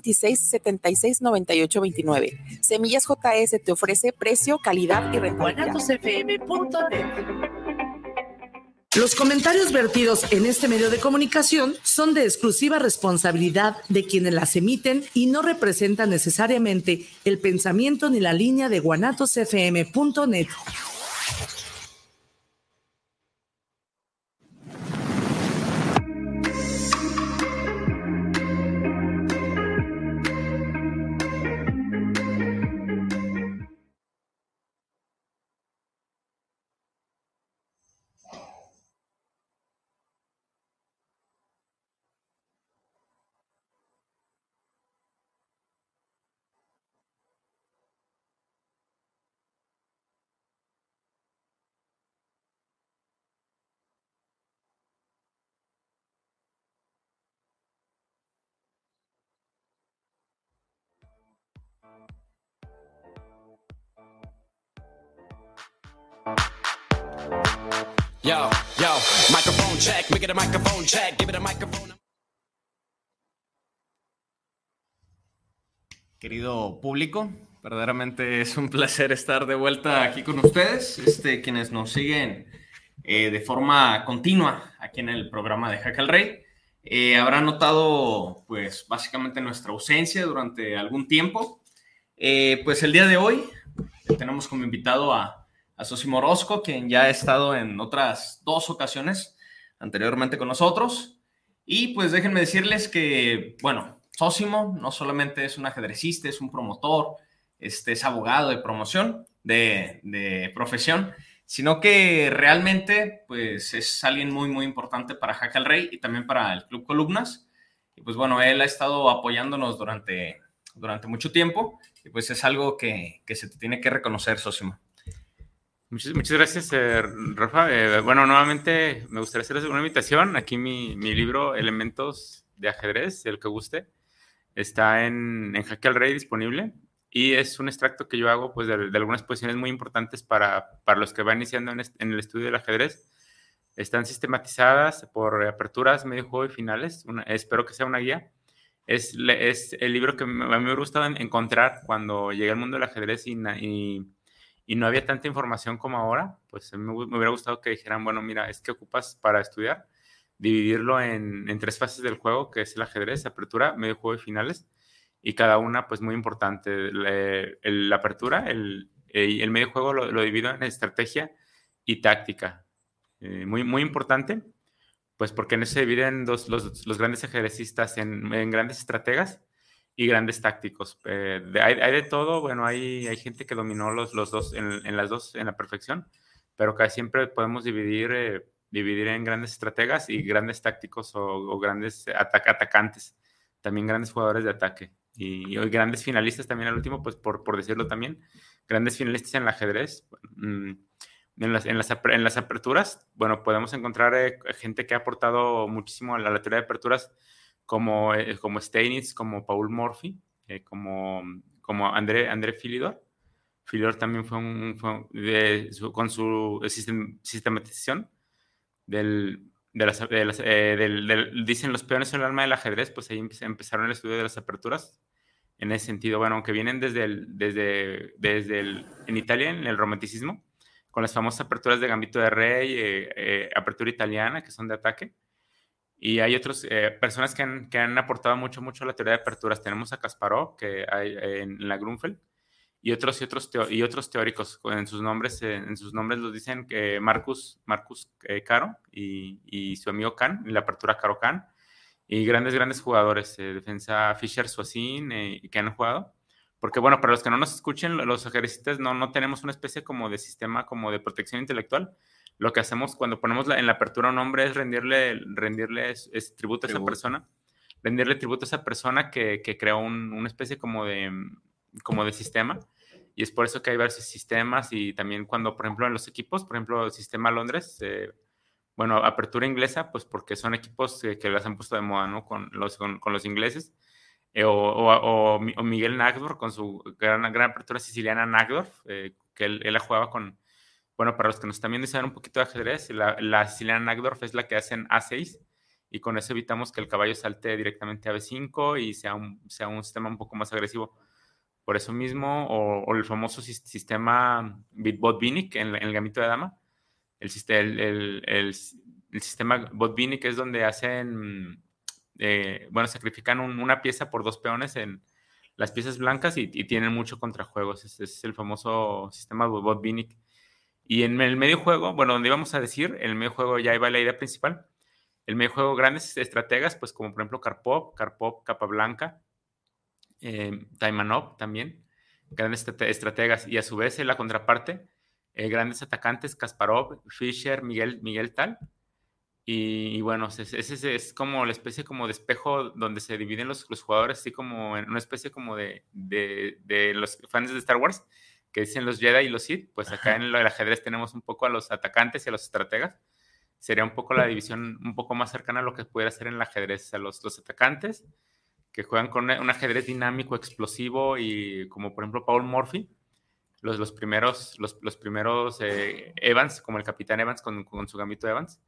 26 76 98 29. Semillas JS te ofrece precio, calidad y rentabilidad. Los comentarios vertidos en este medio de comunicación son de exclusiva responsabilidad de quienes las emiten y no representan necesariamente el pensamiento ni la línea de guanatosfm.net. Yo, yo, microphone a microphone check, give it. Querido público, verdaderamente es un placer estar de vuelta aquí con ustedes, este, quienes nos siguen eh, de forma continua aquí en el programa de Hack al Rey. Eh, habrán notado, pues, básicamente nuestra ausencia durante algún tiempo. Eh, pues el día de hoy tenemos como invitado a a Sosimo Orozco, quien ya ha estado en otras dos ocasiones anteriormente con nosotros. Y pues déjenme decirles que, bueno, Sosimo no solamente es un ajedrecista, es un promotor, este, es abogado de promoción, de, de profesión, sino que realmente pues es alguien muy, muy importante para Jaque al Rey y también para el Club Columnas. Y pues bueno, él ha estado apoyándonos durante, durante mucho tiempo y pues es algo que, que se te tiene que reconocer, Sosimo. Muchas, muchas gracias, eh, Rafa. Eh, bueno, nuevamente me gustaría hacerles una invitación. Aquí mi, mi, libro, Elementos de Ajedrez, el que guste, está en, en Jaque al Rey disponible y es un extracto que yo hago pues, de, de algunas posiciones muy importantes para, para los que van iniciando en, en, el estudio del ajedrez. Están sistematizadas por aperturas, medio juego y finales. Una, espero que sea una guía. Es, es el libro que me, me hubiera gustado encontrar cuando llegué al mundo del ajedrez y, y y no había tanta información como ahora, pues me, hubiera gustado que dijeran, bueno, mira, es que ocupas para estudiar, dividirlo en, tres fases del juego, que es el ajedrez, apertura, medio juego y finales, y cada una, pues muy importante. La, apertura, el, el, medio juego lo, lo, divido en estrategia y táctica. Eh, muy, muy importante, pues porque en eso se dividen los, los, los grandes ajedrecistas en, en grandes estrategas y grandes tácticos. Eh, de, hay, hay, de todo, bueno, hay, hay gente que dominó los, los dos en, en, las dos en la perfección, pero casi siempre podemos dividir, eh, dividir en grandes estrategas y grandes tácticos o, o grandes atac atacantes, también grandes jugadores de ataque. Y, y, grandes finalistas también al último, pues por, por decirlo también, grandes finalistas en el ajedrez. Mm, en las, en, las, en las aperturas, bueno, podemos encontrar eh, gente que ha aportado muchísimo a la, la teoría de aperturas, como, eh, como Steinitz, como Paul Morphy, eh, como, como André, André Filidor. Filidor también fue un, fue de, su, con su sistematización del, de las, de las eh, del, del, dicen los peones son el alma del ajedrez, pues ahí empezaron el estudio de las aperturas. En ese sentido, bueno, aunque vienen desde, el, desde, desde el, en Italia, en el romanticismo, con las famosas aperturas de Gambito de Rey, eh, eh, apertura italiana, que son de ataque, y hay otras eh, personas que han, que han, aportado mucho, mucho a la teoría de aperturas. Tenemos a Kasparov, que hay en la Grunfeld, y otros, y otros, y otros teóricos. En sus nombres, en sus nombres los dicen que Marcus, Marcus eh, Caro y, y, su amigo Kahn, en la apertura Caro Kahn, y grandes, grandes jugadores, eh, defensa Fischer, Suazin, eh, que han jugado. Porque, bueno, para los que no nos escuchen, los ejercitistas no, no tenemos una especie como de sistema como de protección intelectual, lo que hacemos cuando ponemos la, en la apertura a un hombre es rendirle, rendirle es, es tributo, tributo, a esa persona, rendirle tributo a esa persona que, que creó un, una especie como de, como de sistema. Y es por eso que hay varios sistemas y también cuando, por ejemplo, en los equipos, por ejemplo, el sistema Londres, eh, bueno, apertura inglesa, pues porque son equipos que, que las han puesto de moda, ¿no? Con los, con, con los ingleses. Eh, o, o, o, Miguel Nagdorf con su gran, gran apertura siciliana Nagdorf, eh, que él, él la jugaba con, bueno, para los que nos están viendo y un poquito de ajedrez, la, la siciliana Nagdorf es la que hacen A6 y con eso evitamos que el caballo salte directamente a B5 y sea un, sea un sistema un poco más agresivo. Por eso mismo, o, el famoso sistema Bitbot-Binic en, el gamito de dama, el, sistema Bot-Binic es donde hacen, eh, bueno, sacrifican una pieza por dos peones en las piezas blancas y, tienen mucho contrajuegos. Es el famoso sistema Bot-Binic. Y en el medio juego, bueno, donde íbamos a decir, el medio juego ya iba la idea principal, el medio juego, grandes estrategas, pues como por ejemplo Karpov, Karpov, Capablanca, eh, Taimanov también, grandes estrategas. Y a su vez, la contraparte, eh, grandes atacantes, Kasparov, Fischer, Miguel, Miguel Tal. Y, bueno, ese es, como la especie como de espejo donde se dividen los, los jugadores, así como en una especie como de, de, de, los fans de Star Wars, que dicen los Jedi y los Sith. Pues acá en el ajedrez tenemos un poco a los atacantes y a los estrategas sería un poco la división un poco más cercana a lo que pudiera ser en el ajedrez. A los, los atacantes que juegan con un ajedrez dinámico, explosivo y como por ejemplo Paul Murphy, los, los primeros, los, los primeros eh, Evans, como el capitán Evans con, con, su gambito Evans,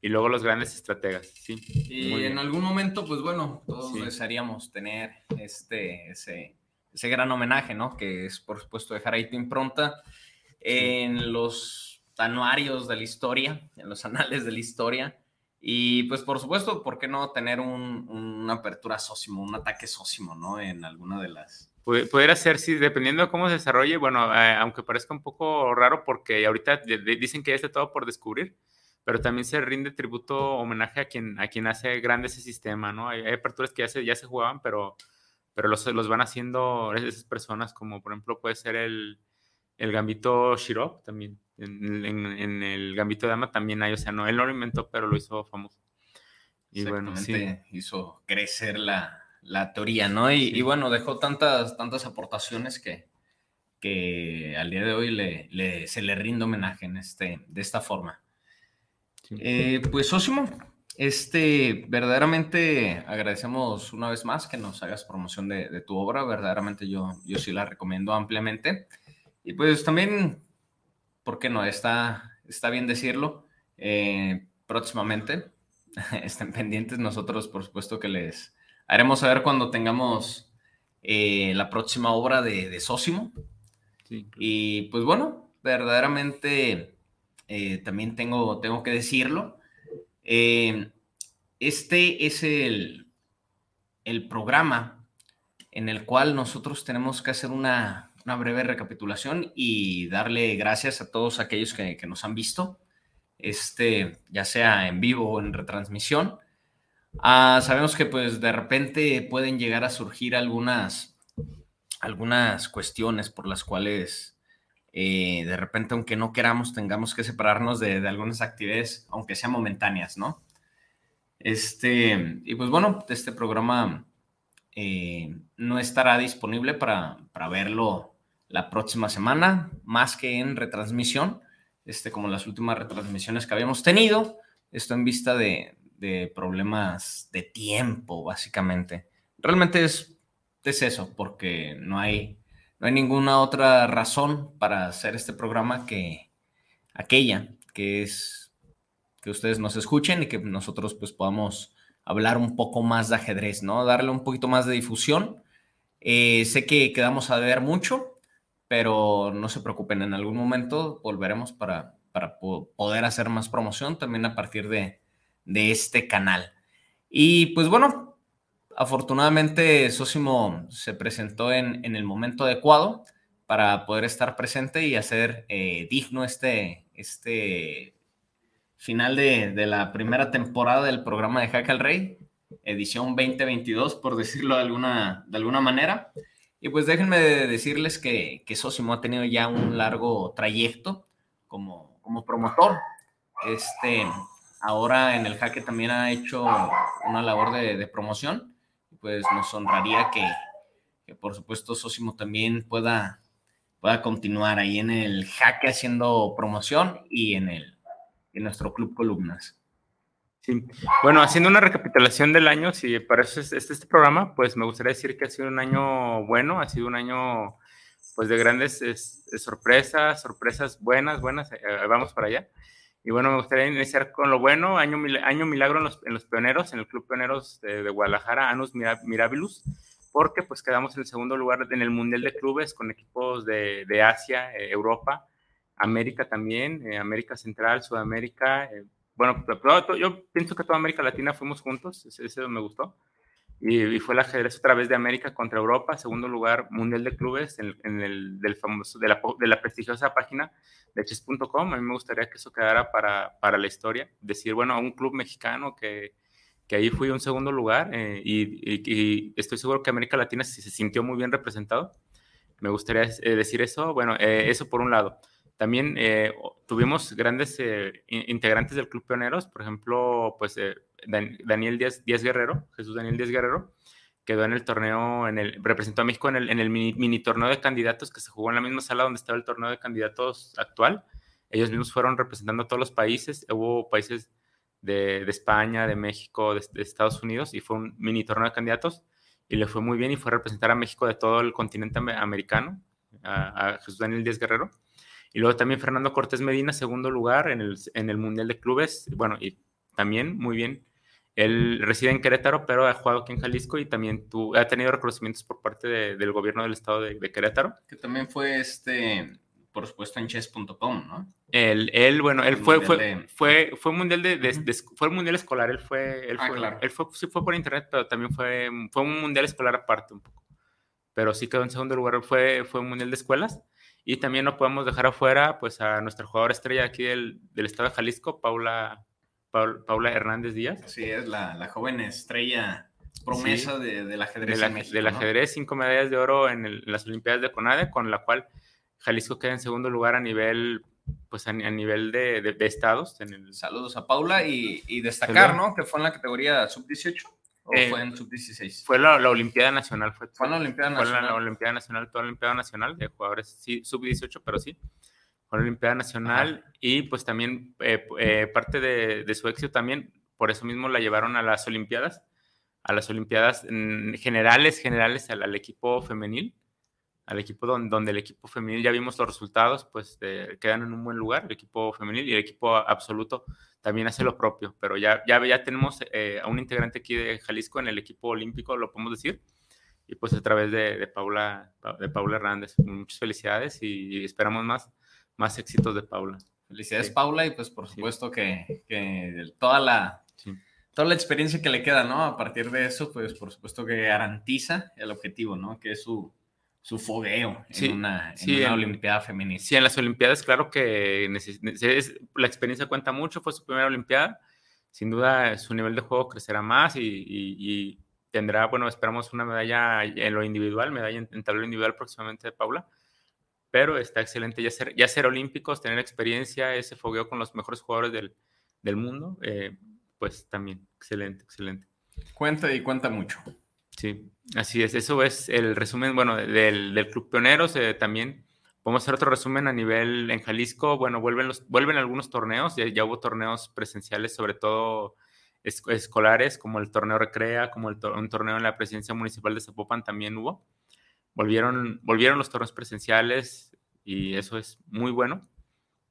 y luego los grandes estrategas. Sí, y en algún momento, pues bueno, todos desearíamos tener este, ese, ese gran homenaje, ¿no? Que es por supuesto dejar ahí tu impronta en los anuarios de la historia, en los anales de la historia. Y pues por supuesto, ¿por qué no tener un, una apertura sósimo, un ataque sósimo, ¿no? En alguna de las... Pudiera ser, sí, dependiendo de cómo se desarrolle, bueno, eh, aunque parezca un poco raro porque ahorita dicen que ya está todo por descubrir, pero también se rinde tributo, homenaje a quien, a quien hace grande ese sistema, ¿no? Hay, aperturas que ya se, ya se jugaban, pero, pero los, los van haciendo esas personas, como por ejemplo puede ser el, el Gambito Shirov también. En, el Gambito de Dama también hay, o sea, no, él no lo inventó, pero lo hizo famoso. Y bueno, sí. hizo crecer la, teoría, ¿no? Y, bueno, dejó tantas, tantas aportaciones que, que al día de hoy le, se le rinde homenaje en este, de esta forma. Eh, pues Osimo, este, verdaderamente agradecemos una vez más que nos hagas promoción de, de, tu obra, verdaderamente yo, yo sí la recomiendo ampliamente. Y pues también, ¿por qué no? Está, está bien decirlo. Eh, próximamente estén pendientes. Nosotros, por supuesto, que les haremos saber cuando tengamos eh, la próxima obra de, de Sósimo. Y pues bueno, verdaderamente eh, también tengo, tengo que decirlo. Este es el, el programa en el cual nosotros tenemos que hacer una, una breve recapitulación y darle gracias a todos aquellos que, nos han visto, este, ya sea en vivo o en retransmisión. Ah, sabemos que pues de repente pueden llegar a surgir algunas, algunas cuestiones por las cuales eh, de repente, aunque no queramos, tengamos que separarnos de, algunas actividades, aunque sean momentáneas, ¿no? Este, y pues bueno, este programa eh, no estará disponible para, para verlo la próxima semana, más que en retransmisión, este, como las últimas retransmisiones que habíamos tenido. Esto en vista de, problemas de tiempo, básicamente. Realmente es, es eso, porque no hay, no hay ninguna otra razón para hacer este programa que aquella, que es que ustedes nos escuchen y que nosotros pues podamos hablar un poco más de ajedrez, ¿no? Darle un poquito más de difusión. Eh, sé que quedamos a ver mucho, pero no se preocupen, en algún momento volveremos para, para poder hacer más promoción también a partir de, de este canal. Y pues bueno, afortunadamente Sosimo se presentó en, en, el momento adecuado para poder estar presente y hacer eh, digno este, este final de, de, la primera temporada del programa de Hack al Rey, edición 2022, por decirlo de alguna, de alguna manera. Y pues déjenme decirles que, que Sosimo ha tenido ya un largo trayecto como, como promotor. Este, ahora en el jaque también ha hecho una labor de, de promoción. Pues nos honraría que, que, por supuesto Sosimo también pueda, pueda continuar ahí en el jaque haciendo promoción y en, el, en nuestro club columnas. Sí. Bueno, haciendo una recapitulación del año, si para eso es este, programa, pues me gustaría decir que ha sido un año bueno, ha sido un año pues de grandes sorpresas, sorpresas buenas, buenas, eh, vamos para allá. Y bueno, me gustaría iniciar con lo bueno, año, año milagro en los, en los pioneros, en el Club Pioneros de, Guadalajara, Anus Mirabilus, porque pues quedamos en el segundo lugar en el Mundial de Clubes con equipos de, de Asia, eh, Europa, América también, eh, América Central, Sudamérica. Eh, bueno, yo pienso que toda América Latina fuimos juntos, eso me gustó y, fue el ajedrez otra vez de América contra Europa, segundo lugar mundial de clubes en, el del famoso, de la, de la prestigiosa página de chess.com. A mí me gustaría que eso quedara para, para la historia, decir, bueno, a un club mexicano que, que ahí fui un segundo lugar eh, y, estoy seguro que América Latina se, se sintió muy bien representado. Me gustaría eh, decir eso. Bueno, eh, eso por un lado. También tuvimos grandes integrantes del Club Pioneros, por ejemplo, pues Daniel Díaz, Guerrero, Jesús Daniel Díaz Guerrero, quedó en el torneo, en el, representó a México en el, en el mini, torneo de candidatos que se jugó en la misma sala donde estaba el torneo de candidatos actual. Ellos mismos fueron representando a todos los países. Hubo países de, España, de México, de, Estados Unidos, y fue un mini torneo de candidatos. Y le fue muy bien y fue representar a México de todo el continente americano, a, Jesús Daniel Díaz Guerrero. Y luego también Fernando Cortés Medina, segundo lugar en el, en el Mundial de Clubes. Bueno, y también muy bien él reside en Querétaro, pero ha jugado aquí en Jalisco y también tú, ha tenido reconocimientos por parte del gobierno del estado de, Querétaro. Que también fue, este, por supuesto, en chess.com, ¿no? Él, él, bueno, él fue, fue, fue, fue, mundial de, fue el mundial escolar, él fue, él ah, fue, claro. él fue, sí fue por internet, pero también fue, fue un mundial escolar aparte un poco. Pero sí quedó en segundo lugar, fue, fue un mundial de escuelas. Y también no podemos dejar afuera, pues, a nuestra jugadora estrella aquí del, del estado de Jalisco, Paula, Paula Hernández Díaz. Sí, es la, joven estrella promesa del ajedrez. del ajedrez, cinco medallas de oro en, las Olimpiadas de CONADE, con la cual Jalisco queda en segundo lugar a nivel, pues a, nivel de, estados. En el... Saludos a Paula y, destacar, ¿no? Que fue en la categoría sub-18 o eh, fue en sub-16. Fue la, Olimpiada Nacional. Fue, fue la Olimpiada Nacional. Fue la Olimpiada Nacional, toda la Olimpiada Nacional de jugadores sí, sub-18, pero sí con la Olimpiada Nacional y pues también eh, eh, parte de, su éxito también, por eso mismo la llevaron a las Olimpiadas, a las Olimpiadas generales, generales al, equipo femenil, al equipo donde, donde, el equipo femenil ya vimos los resultados, pues quedan en un buen lugar, el equipo femenil y el equipo absoluto también hace lo propio, pero ya, ya, ya tenemos eh, a un integrante aquí de Jalisco en el equipo olímpico, lo podemos decir, y pues a través de, Paula, de Paula Hernández. Muchas felicidades y esperamos más más éxitos de Paula. Felicidades, Paula, y pues por supuesto que, toda, la, toda la experiencia que le queda, ¿no? A partir de eso, pues por supuesto que garantiza el objetivo, ¿no? Que es su, su fogueo en una, Olimpiada femenina. Sí, en las Olimpiadas, claro que la experiencia cuenta mucho, fue su primera Olimpiada. Sin duda, su nivel de juego crecerá más y, tendrá, bueno, esperamos una medalla en lo individual, medalla en, en tablero individual próximamente de Paula pero está excelente ya ser, ya ser olímpicos, tener experiencia, ese fogueo con los mejores jugadores del, del mundo, eh, pues también, excelente, excelente. Cuenta y cuenta mucho. Sí, así es, eso es el resumen, bueno, del, del Club Pioneros, eh, también podemos hacer otro resumen a nivel en Jalisco, bueno, vuelven, los, vuelven algunos torneos, ya, ya hubo torneos presenciales, sobre todo escolares, como el torneo Recrea, como el un torneo en la presidencia municipal de Zapopan también hubo volvieron, volvieron los torneos presenciales y eso es muy bueno.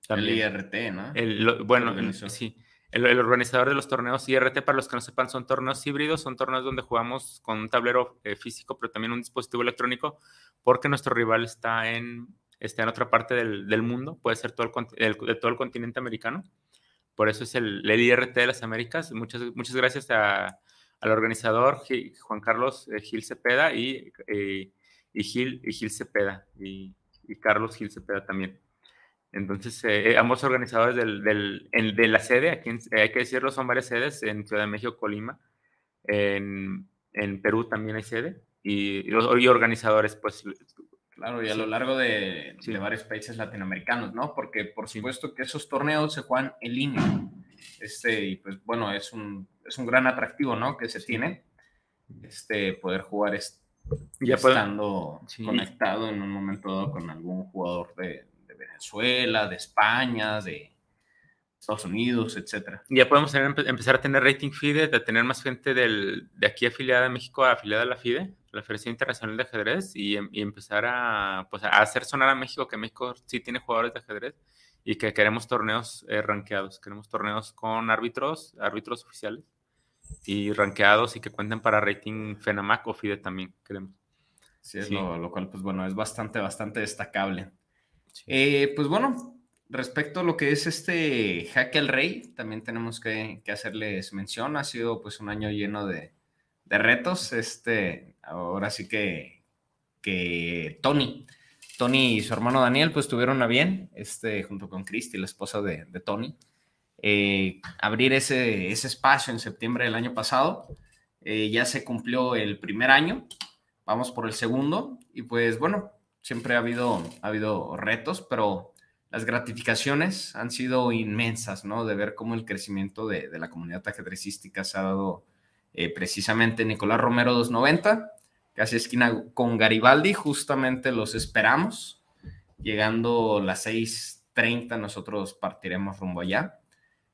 También, el IRT, ¿no? El, bueno, sí. El, organizador de los torneos IRT, para los que no sepan, son torneos híbridos, son torneos donde jugamos con un tablero eh, físico, pero también un dispositivo electrónico, porque nuestro rival está en, está en otra parte del, del mundo, puede ser todo el, de todo el continente americano. Por eso es el, el IRT de las Américas. Muchas, muchas gracias a, al organizador Juan Carlos eh, Gil Cepeda y eh, y Gil, y Gil Cepeda, y, Carlos Gil Cepeda también. Entonces, eh, ambos organizadores del, del, de la sede, aquí hay que decirlo, son varias sedes, en Ciudad de México, Colima, en, en Perú también hay sede, y, los organizadores, pues... Claro, y a lo largo de, de, varios países latinoamericanos, ¿no? Porque por supuesto que esos torneos se juegan en línea. Este, y pues bueno, es un, es un gran atractivo, ¿no? Que se tiene, este, poder jugar este ya estando conectado en un momento dado con algún jugador de, Venezuela, de España, de Estados Unidos, etcétera. Ya podemos empezar a tener rating FIDE, de tener más gente del, de aquí afiliada a México, afiliada a la FIDE, la Federación Internacional de Ajedrez, y, em, empezar a, pues, a hacer sonar a México que México sí tiene jugadores de ajedrez y que queremos torneos eh, rankeados, queremos torneos con árbitros, árbitros oficiales y rankeados y que cuenten para rating FENAMAC o FIDE también, queremos. Sí, es Sí. Lo, lo cual, pues bueno, es bastante, bastante destacable. Eh, pues bueno, respecto a lo que es este Jaque al Rey, también tenemos que, hacerles mención. Ha sido pues un año lleno de, retos. Este, ahora sí que, que Tony, Tony y su hermano Daniel, pues tuvieron a bien, este, junto con Christy, la esposa de, de Tony, eh, abrir ese, ese espacio en septiembre del año pasado. Eh, ya se cumplió el primer año, vamos por el segundo, y pues bueno, siempre ha habido, ha habido retos, pero las gratificaciones han sido inmensas, ¿no? De ver cómo el crecimiento de, de la comunidad ajedrecística se ha dado eh, precisamente Nicolás Romero 290, casi esquina con Garibaldi, justamente los esperamos. Llegando las 6:30, nosotros partiremos rumbo allá.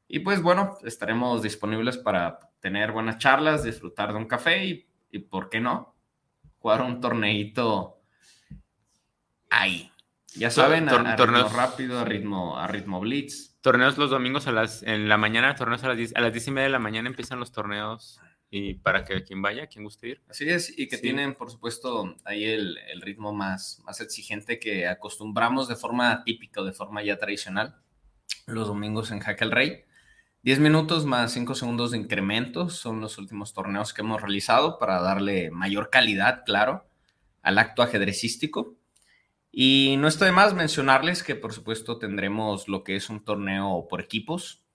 Y pues bueno, estaremos disponibles para tener buenas charlas, disfrutar de un café y, y ¿por qué no? Jugar un torneito ahí. Ya saben, a, Tor- a ritmo torneos- rápido, a ritmo, a ritmo blitz. Torneos los domingos a las, en la mañana, torneos a las 10, a las 10 y media de la mañana empiezan los torneos y para que quien vaya, quien guste ir. Así es, y que Sí. tienen, por supuesto, ahí el, el ritmo más, más exigente que acostumbramos de forma típica, de forma ya tradicional, los domingos en Jaque al Rey. 10 minutos más 5 segundos de incremento son los últimos torneos que hemos realizado para darle mayor calidad, claro, al acto ajedrecístico. Y no está de más mencionarles que, por supuesto, tendremos lo que es un torneo por equipos.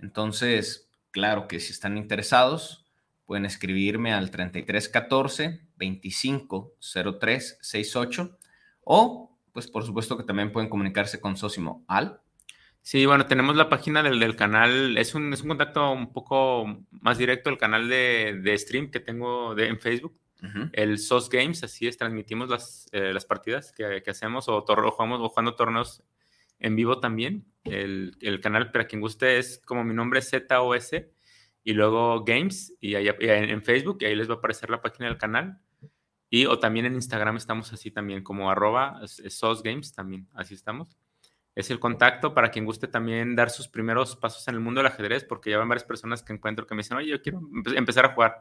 Entonces, claro que si están interesados, pueden escribirme al 3314 25 03 68 o, pues, por supuesto que también pueden comunicarse con Sosimo al Sí, bueno, tenemos la página del, del canal, es un, es un contacto un poco más directo, el canal de, de stream que tengo de, en Facebook, El SOS Games, así es, transmitimos las, eh, las partidas que, hacemos o, jugamos o jugando torneos en vivo también. El, el canal, para quien guste, es como mi nombre, ZOS, y luego Games, y, ahí, en, Facebook, y ahí les va a aparecer la página del canal. Y o también en Instagram estamos así también, como arroba SOS Games, también, así estamos. Es el contacto para quien guste también dar sus primeros pasos en el mundo del ajedrez, porque ya van varias personas que encuentro que me dicen, oye, yo quiero empe- empezar a jugar,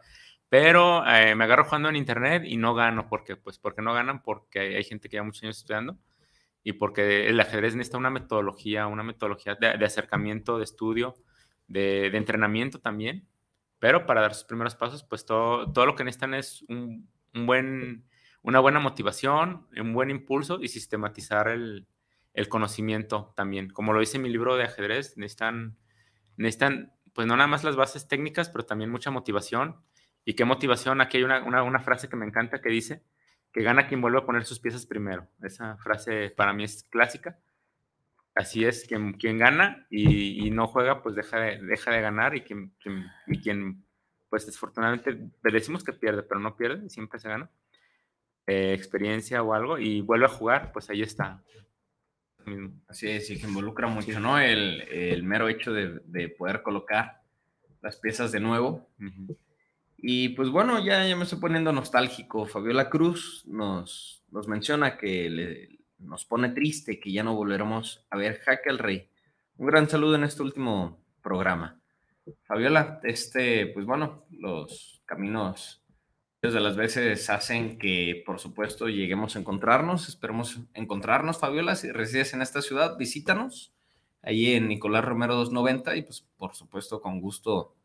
pero eh, me agarro jugando en internet y no gano. ¿Por qué? Pues porque no ganan, porque hay, gente que lleva muchos años estudiando y porque el ajedrez necesita una metodología, una metodología de, acercamiento, de estudio, de, entrenamiento también. Pero para dar sus primeros pasos, pues todo, todo lo que necesitan es un buen, una buena motivación, un buen impulso y sistematizar el, el conocimiento también. Como lo dice mi libro de ajedrez, necesitan, necesitan, pues no nada más las bases técnicas, pero también mucha motivación. ¿Y qué motivación? Aquí hay una, una, una frase que me encanta que dice que gana quien vuelve a poner sus piezas primero. Esa frase para mí es clásica. Así es, quien, quien gana y, y no juega, pues deja de, deja de ganar y quien, quien- y quien, pues desafortunadamente, decimos que pierde, pero no pierde, siempre se gana. Eh, experiencia o algo y vuelve a jugar, pues ahí está. Mismo. Así es, y que involucra mucho, ¿no? El, el mero hecho de, de poder colocar las piezas de nuevo. Y pues bueno, ya, ya me estoy poniendo nostálgico. Fabiola Cruz nos, nos menciona que le- nos pone triste que ya no volveremos a ver Jaque al Rey. Un gran saludo en este último programa. Fabiola, este, pues bueno, los caminos de las veces hacen que, por supuesto, lleguemos a encontrarnos. Esperemos encontrarnos, Fabiola. Si resides en esta ciudad, visítanos. Ahí en Nicolás Romero 290 y pues, por supuesto, con gusto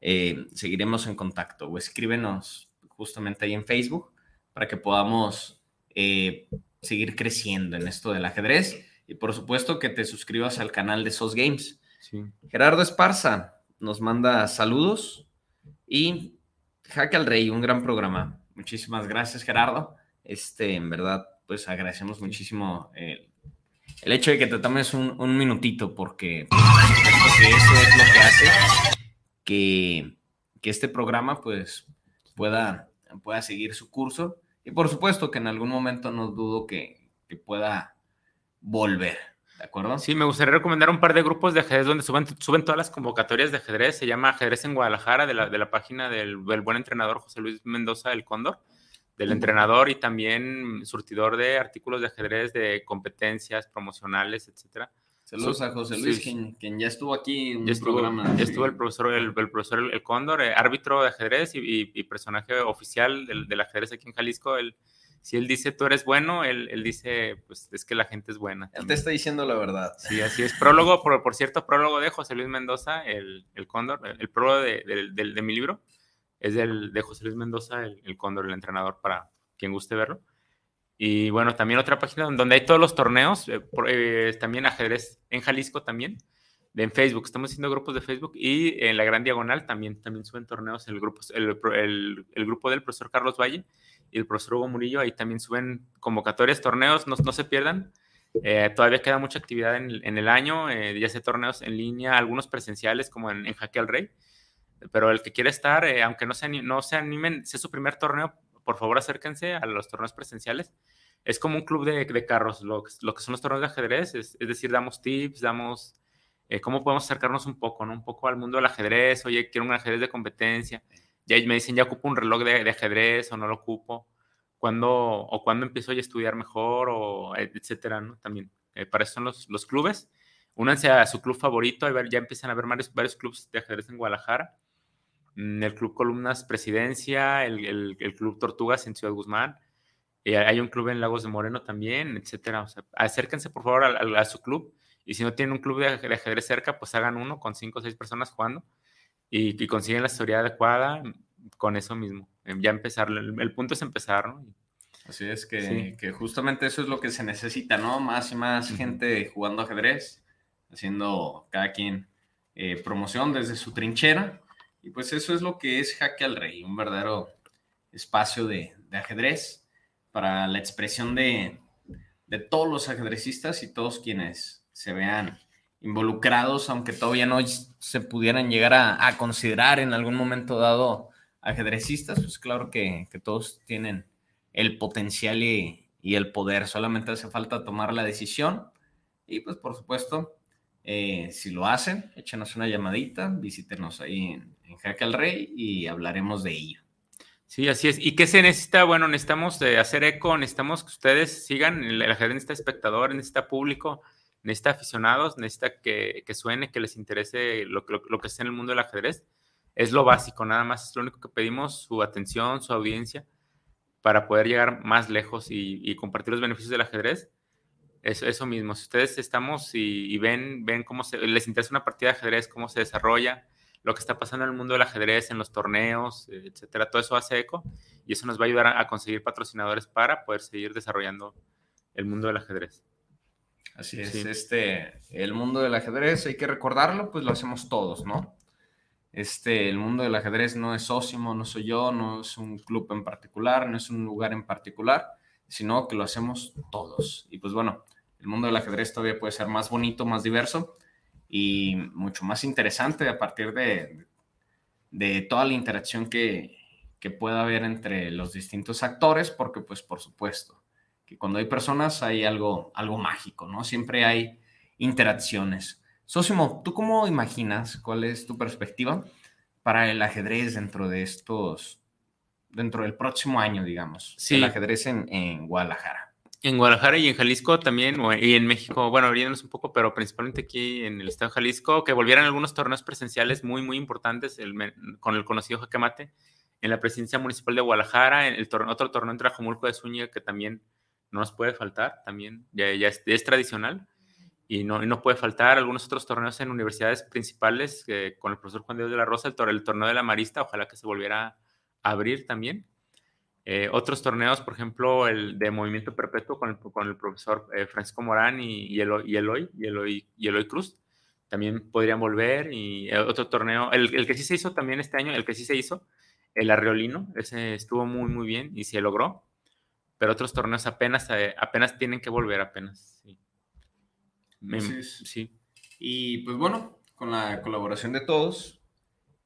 eh, seguiremos en contacto o escríbenos justamente ahí en Facebook para que podamos eh, seguir creciendo en esto del ajedrez y por supuesto que te suscribas al canal de SOS Games. Sí. Gerardo Esparza nos manda saludos y Jaque al Rey, un gran programa. Muchísimas gracias, Gerardo. Este, en verdad, pues agradecemos muchísimo eh, el hecho de que te tomes un, un minutito, porque, porque eso es lo que hace que, que este programa pues pueda, pueda seguir su curso. Y por supuesto que en algún momento no dudo que, que pueda volver. ¿De acuerdo? Sí, me gustaría recomendar un par de grupos de ajedrez donde suben, suben todas las convocatorias de ajedrez. Se llama Ajedrez en Guadalajara, de la, de la página del, del buen entrenador José Luis Mendoza del Cóndor, del entrenador y también surtidor de artículos de ajedrez, de competencias promocionales, etcétera. Saludos a José Luis, sí. quien, quien ya estuvo aquí en Ya estuvo, programa. ya estuvo el profesor, el, el profesor El Cóndor, eh, árbitro de ajedrez y, y- y personaje oficial del, del ajedrez aquí en Jalisco. Él, si él dice tú eres bueno, él, él dice pues es que la gente es buena. Él te está diciendo la verdad. Sí, así es. Prólogo, por, por cierto, prólogo de José Luis Mendoza, el, el Cóndor, el, prólogo de, del- del- de mi libro es del, de José Luis Mendoza, el, el Cóndor, el entrenador, para quien guste verlo. Y bueno, también otra página donde hay todos los torneos, eh, por- eh, también ajedrez en Jalisco también, de, en Facebook, estamos haciendo grupos de Facebook y en la Gran Diagonal también, también suben torneos el grupo, el- el grupo del profesor Carlos Valle y el profesor Hugo Murillo, ahí también suben convocatorias, torneos, no, no se pierdan. Eh, todavía queda mucha actividad en, en el año, eh, ya sea torneos en línea, algunos presenciales como en, en Jaque al Rey, pero el que quiera estar, eh, aunque no se, no se animen, si es su primer torneo, por favor acérquense a los torneos presenciales. Es como un club de, de carros, lo, lo que son los torneos de ajedrez, es, es decir, damos tips, damos eh, cómo podemos acercarnos un poco, ¿no? Un poco al mundo del ajedrez, oye, quiero un ajedrez de competencia, ya me dicen, ya ocupo un reloj de, ajedrez o no lo ocupo, ¿cuándo, o cuándo empiezo a estudiar mejor, o etcétera, ¿no? También, eh, para eso son los, los clubes. Únanse a su club favorito, ya empiezan a haber varios, varios clubes de ajedrez en Guadalajara. Mm, El Club Columnas Presidencia, el, el- Club Tortugas en Ciudad Guzmán. eh, hay un club en Lagos de Moreno también, etcétera. O sea, acérquense por favor a, a- su club. Y si no tienen un club de ajedrez cerca, pues hagan uno con cinco o seis personas jugando y, y consiguen la historia adecuada con eso mismo. Eh, Ya empezar, el, el punto es empezar, ¿no? Así es que, Sí. que justamente eso es lo que se necesita, ¿no? Más y más gente jugando ajedrez, haciendo cada quien eh, promoción desde su trinchera. Y pues eso es lo que es Jaque al Rey, un verdadero espacio de, de ajedrez para la expresión de, de todos los ajedrecistas y todos quienes se vean involucrados, aunque todavía no se pudieran llegar a, considerar en algún momento dado ajedrecistas, pues claro que, todos tienen el potencial y, el poder, solamente hace falta tomar la decisión y pues por supuesto, eh, si lo hacen, échenos una llamadita, visítenos ahí en, en Jaque al Rey y hablaremos de ello. Sí, así es. ¿Y qué se necesita? Bueno, necesitamos eh, hacer eco, necesitamos que ustedes sigan, el, ajedrez necesita espectadores, necesita público, necesita aficionados, necesita que, que suene, que les interese lo, lo, lo que está en el mundo del ajedrez. Es lo básico, nada más es lo único que pedimos, su atención, su audiencia, para poder llegar más lejos y, compartir los beneficios del ajedrez. Eso, eso mismo, si ustedes estamos y, y ven, ven cómo se, les interesa una partida de ajedrez, cómo se desarrolla, lo que está pasando en el mundo del ajedrez, en los torneos, etcétera, todo eso hace eco y eso nos va a ayudar a conseguir patrocinadores para poder seguir desarrollando el mundo del ajedrez. Así es, Sí. este, el mundo del ajedrez, hay que recordarlo, pues lo hacemos todos, ¿no? Este, el mundo del ajedrez no es Ósimo, no soy yo, no es un club en particular, no es un lugar en particular, sino que lo hacemos todos. Y pues bueno, el mundo del ajedrez todavía puede ser más bonito, más diverso y mucho más interesante a partir de, de toda la interacción que, que pueda haber entre los distintos actores, porque pues por supuesto, que cuando hay personas hay algo, algo mágico, ¿no? Siempre hay interacciones. Sosimo, ¿tú cómo imaginas, cuál es tu perspectiva para el ajedrez dentro de estos, dentro del próximo año, digamos? Sí. El ajedrez en, en Guadalajara. En Guadalajara y en Jalisco también, y en México, bueno, abriéndonos un poco, pero principalmente aquí en el estado de Jalisco, que volvieran algunos torneos presenciales muy, muy importantes el con el conocido Jaque Mate, en la presidencia municipal de Guadalajara, en el torneo- otro torneo en Trajomulco de Zúñiga que también no nos puede faltar, también ya, es, tradicional y no, no puede faltar algunos otros torneos en universidades principales, eh, con el profesor Juan Diego de la Rosa, el, tor- el torneo de la Marista, ojalá que se volviera a abrir también. Eh, otros torneos, por ejemplo, el de Movimiento Perpetuo con el, con el profesor eh, Francisco Morán y, y, Eloy, y, Eloy, y, Eloy, Cruz, también podrían volver. Y eh, otro torneo, el, el, que sí se hizo también este año, el que sí se hizo, el Arreolino, ese estuvo muy, muy bien y se logró. Pero otros torneos apenas, eh, apenas tienen que volver, apenas. Sí. Sí. Y pues bueno, con la colaboración de todos,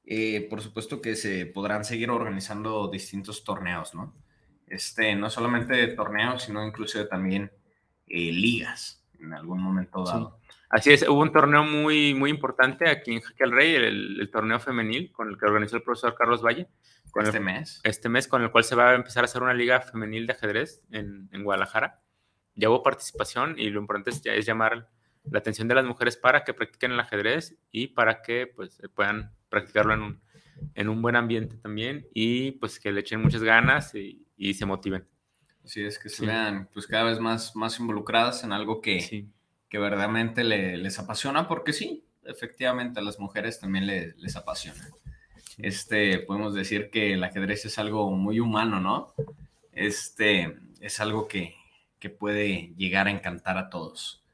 eh, por supuesto que se podrán seguir organizando distintos torneos, ¿no? Este, no solamente torneos, sino incluso también eh, ligas en algún momento dado. Así es, hubo un torneo muy, muy importante aquí en Jaque al Rey, el, el, torneo femenil con el que organizó el profesor Carlos Valle. Con este el, mes. Este mes, con el cual se va a empezar a hacer una liga femenil de ajedrez en, en Guadalajara. Ya hubo participación y lo importante es, es llamar la atención de las mujeres para que practiquen el ajedrez y para que pues puedan practicarlo en un, en un buen ambiente también y pues que le echen muchas ganas y, y se motiven. Así es, que se vean pues cada vez más, más involucradas en algo que, que verdaderamente les apasiona, porque sí, efectivamente a las mujeres también les apasiona. Este, podemos decir que el ajedrez es algo muy humano, ¿no? Este, es algo que, que puede llegar a encantar a todos.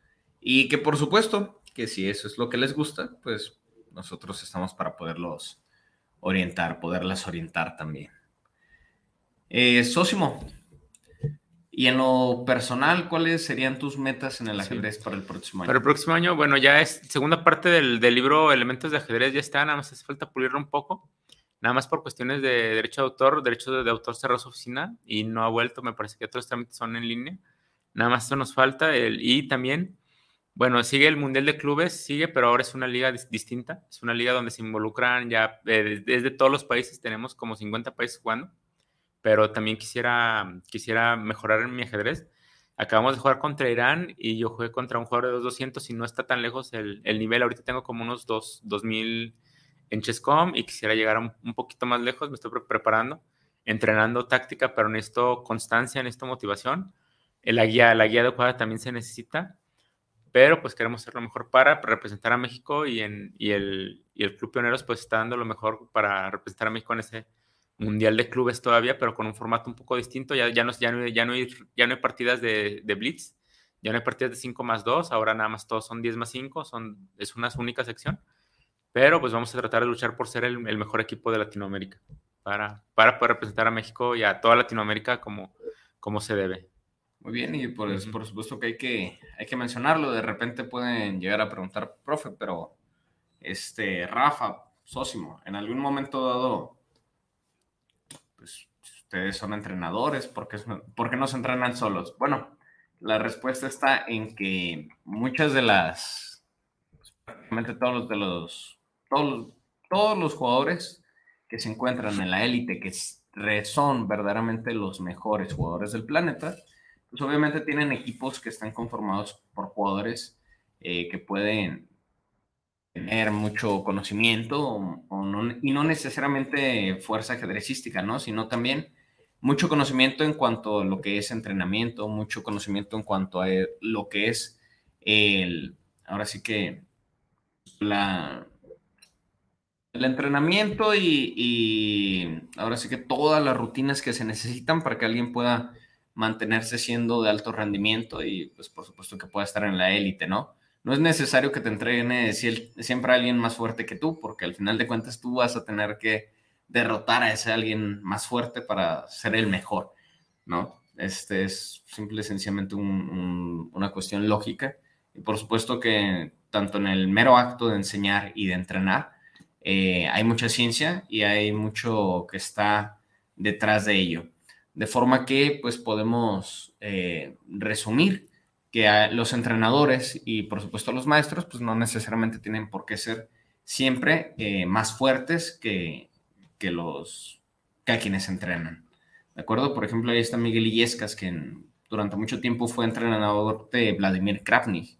Y que por supuesto, que si eso es lo que les gusta, pues nosotros estamos para poderlos orientar, poderlas orientar también. Eh, Sósimo, y en lo personal, ¿cuáles serían tus metas en el ajedrez para el próximo año? Para el próximo año, bueno, ya es segunda parte del, del, libro Elementos de ajedrez, ya está, nada más hace falta pulirlo un poco, nada más por cuestiones de derecho de autor, derecho de, de autor cerró su oficina y no ha vuelto, me parece que otros trámites son en línea, nada más eso nos falta, el, y también, bueno, sigue el Mundial de Clubes, sigue, pero ahora es una liga distinta, es una liga donde se involucran ya, eh, desde todos los países, tenemos como 50 países jugando, pero también quisiera, quisiera mejorar en mi ajedrez. Acabamos de jugar contra Irán y yo jugué contra un jugador de 200 y no está tan lejos el, el nivel. Ahorita tengo como unos 2, 2000 en Chesscom y quisiera llegar un, un, poquito más lejos. Me estoy preparando, entrenando táctica, pero necesito constancia, necesito motivación. La guía, la guía adecuada también se necesita, pero pues queremos hacer lo mejor para representar a México y, en, y, el, y el Club Pioneros pues está dando lo mejor para representar a México en ese mundial de clubes todavía, pero con un formato un poco distinto. Ya, ya, no, ya, no, ya, no, hay, ya no hay partidas de, de, Blitz, ya no hay partidas de 5 más 2, ahora nada más todos son 10 más 5, son, es una única sección. Pero pues vamos a tratar de luchar por ser el, el mejor equipo de Latinoamérica, para, para poder representar a México y a toda Latinoamérica como, como se debe. Muy bien, y por, uh -huh. por supuesto que hay, que hay que mencionarlo. De repente pueden llegar a preguntar, profe, pero este, Rafa, Sósimo, en algún momento dado ustedes son entrenadores, ¿por qué, ¿por qué no se entrenan solos? Bueno, la respuesta está en que muchas de las, prácticamente todos los de los, todos, todos los jugadores que se encuentran en la élite, que son verdaderamente los mejores jugadores del planeta, pues obviamente tienen equipos que están conformados por jugadores eh, que pueden tener mucho conocimiento o, o no, y no necesariamente fuerza ajedrecística, ¿no? Sino también mucho conocimiento en cuanto a lo que es entrenamiento, mucho conocimiento en cuanto a lo que es el, ahora sí que la, el entrenamiento y, y ahora sí que todas las rutinas que se necesitan para que alguien pueda mantenerse siendo de alto rendimiento y pues por supuesto que pueda estar en la élite, ¿no? no es necesario que te entrene siempre alguien más fuerte que tú, porque al final de cuentas tú vas a tener que derrotar a ese alguien más fuerte para ser el mejor, ¿no? Este es simple y sencillamente un, un, una cuestión lógica. Y por supuesto que tanto en el mero acto de enseñar y de entrenar, eh, hay mucha ciencia y hay mucho que está detrás de ello. De forma que pues podemos eh, resumir que a los entrenadores y por supuesto los maestros, pues no necesariamente tienen por qué ser siempre eh, más fuertes que, que, los que a quienes entrenan. ¿De acuerdo? Por ejemplo, ahí está Miguel Illescas, que en, durante mucho tiempo fue entrenador de Vladimir Kravnik,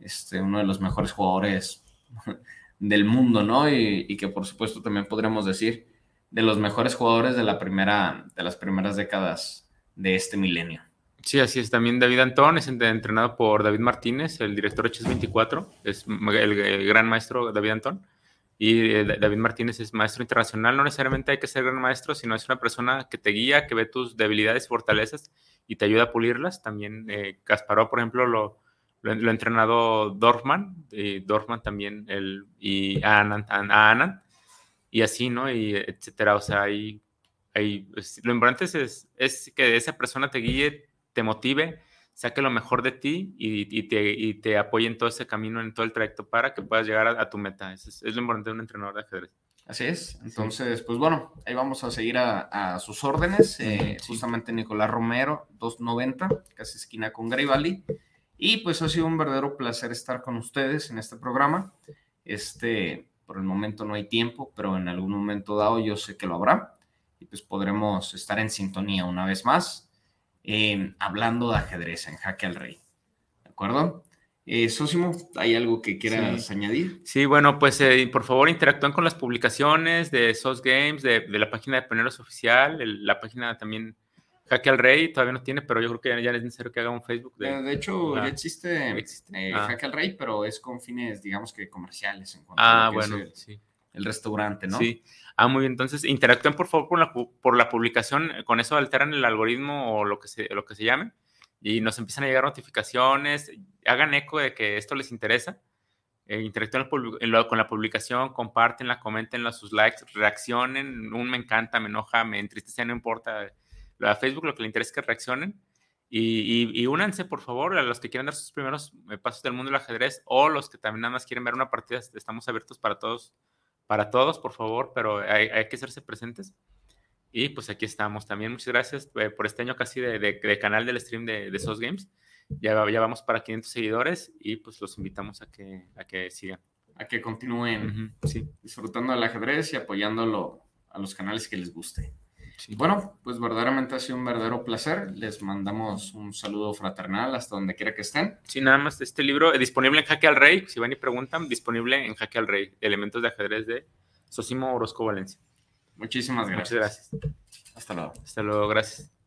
este, uno de los mejores jugadores del mundo, ¿no? Y, que por supuesto también podremos decir de los mejores jugadores de, la primera, de las primeras décadas de este milenio. Sí, así es. También David Antón es entrenado por David Martínez, el director de Chess 24, es el, el, gran maestro David Antón. Y eh, David Martínez es maestro internacional. No necesariamente hay que ser gran maestro, sino es una persona que te guía, que ve tus debilidades y fortalezas y te ayuda a pulirlas. También eh, por ejemplo, lo, lo, lo ha entrenado Dorfman, Dorfman también, el, y a Anand, Anand, y así, ¿no? Y etcétera. O sea, hay, hay, pues, lo importante es, es que esa persona te guíe te motive, saque lo mejor de ti y, y, te, y, te, apoye en todo ese camino, en todo el trayecto para que puedas llegar a, a tu meta. Es, es, lo importante de un entrenador de ajedrez. Así es. Entonces, sí. pues bueno, ahí vamos a seguir a, a sus órdenes. Eh, sí. Justamente Nicolás Romero, 290, casi esquina con Garibaldi. Y pues ha sido un verdadero placer estar con ustedes en este programa. Este, por el momento no hay tiempo, pero en algún momento dado yo sé que lo habrá. Y pues podremos estar en sintonía una vez más eh, hablando de ajedrez en Jaque al Rey. ¿De acuerdo? Eh, Sósimo, ¿hay algo que quieras añadir? Sí, bueno, pues eh, por favor interactúen con las publicaciones de SOS Games, de, de la página de Pioneros Oficial, el- la página también Jaque al Rey, todavía no tiene, pero yo creo que ya, es necesario que haga un Facebook. De, De, hecho, Ah, ya existe, existe. eh, Ah. Jaque al Rey, pero es con fines, digamos que comerciales. En cuanto ah, a lo que es bueno, el, sí. El restaurante, ¿no? Sí. Ah, muy bien. Entonces, interactúen por favor por la, por la publicación. Con eso alteran el algoritmo o lo que se, lo que se llame. Y nos empiezan a llegar notificaciones. Hagan eco de que esto les interesa. Eh, interactúen con la publicación, compártenla, coméntenla, sus likes, reaccionen. Un me encanta, me enoja, me entristece, no importa. Lo de Facebook lo que les interesa es que reaccionen. Y, y- y únanse, por favor, a los que quieran dar sus primeros eh, pasos del mundo del ajedrez o los que también nada más quieren ver una partida. Estamos abiertos para todos para todos, por favor, pero hay, hay que hacerse presentes. Y pues aquí estamos también. Muchas gracias eh, por este año casi de, de- de canal del stream de, de SOS Games. Ya, ya vamos para 500 seguidores y pues los invitamos a que, a que sigan. A que continúen Ujú, Sí, disfrutando del ajedrez y apoyándolo a los canales que les guste. Sí. Bueno, pues verdaderamente ha sido un verdadero placer. Les mandamos un saludo fraternal hasta donde quiera que estén. Sí, nada más este libro eh, disponible en Jaque al Rey. Si van y preguntan, disponible en Jaque al Rey. Elementos de ajedrez de Sosimo Orozco Valencia. Muchísimas gracias. Muchas gracias. Hasta luego. Hasta luego, gracias.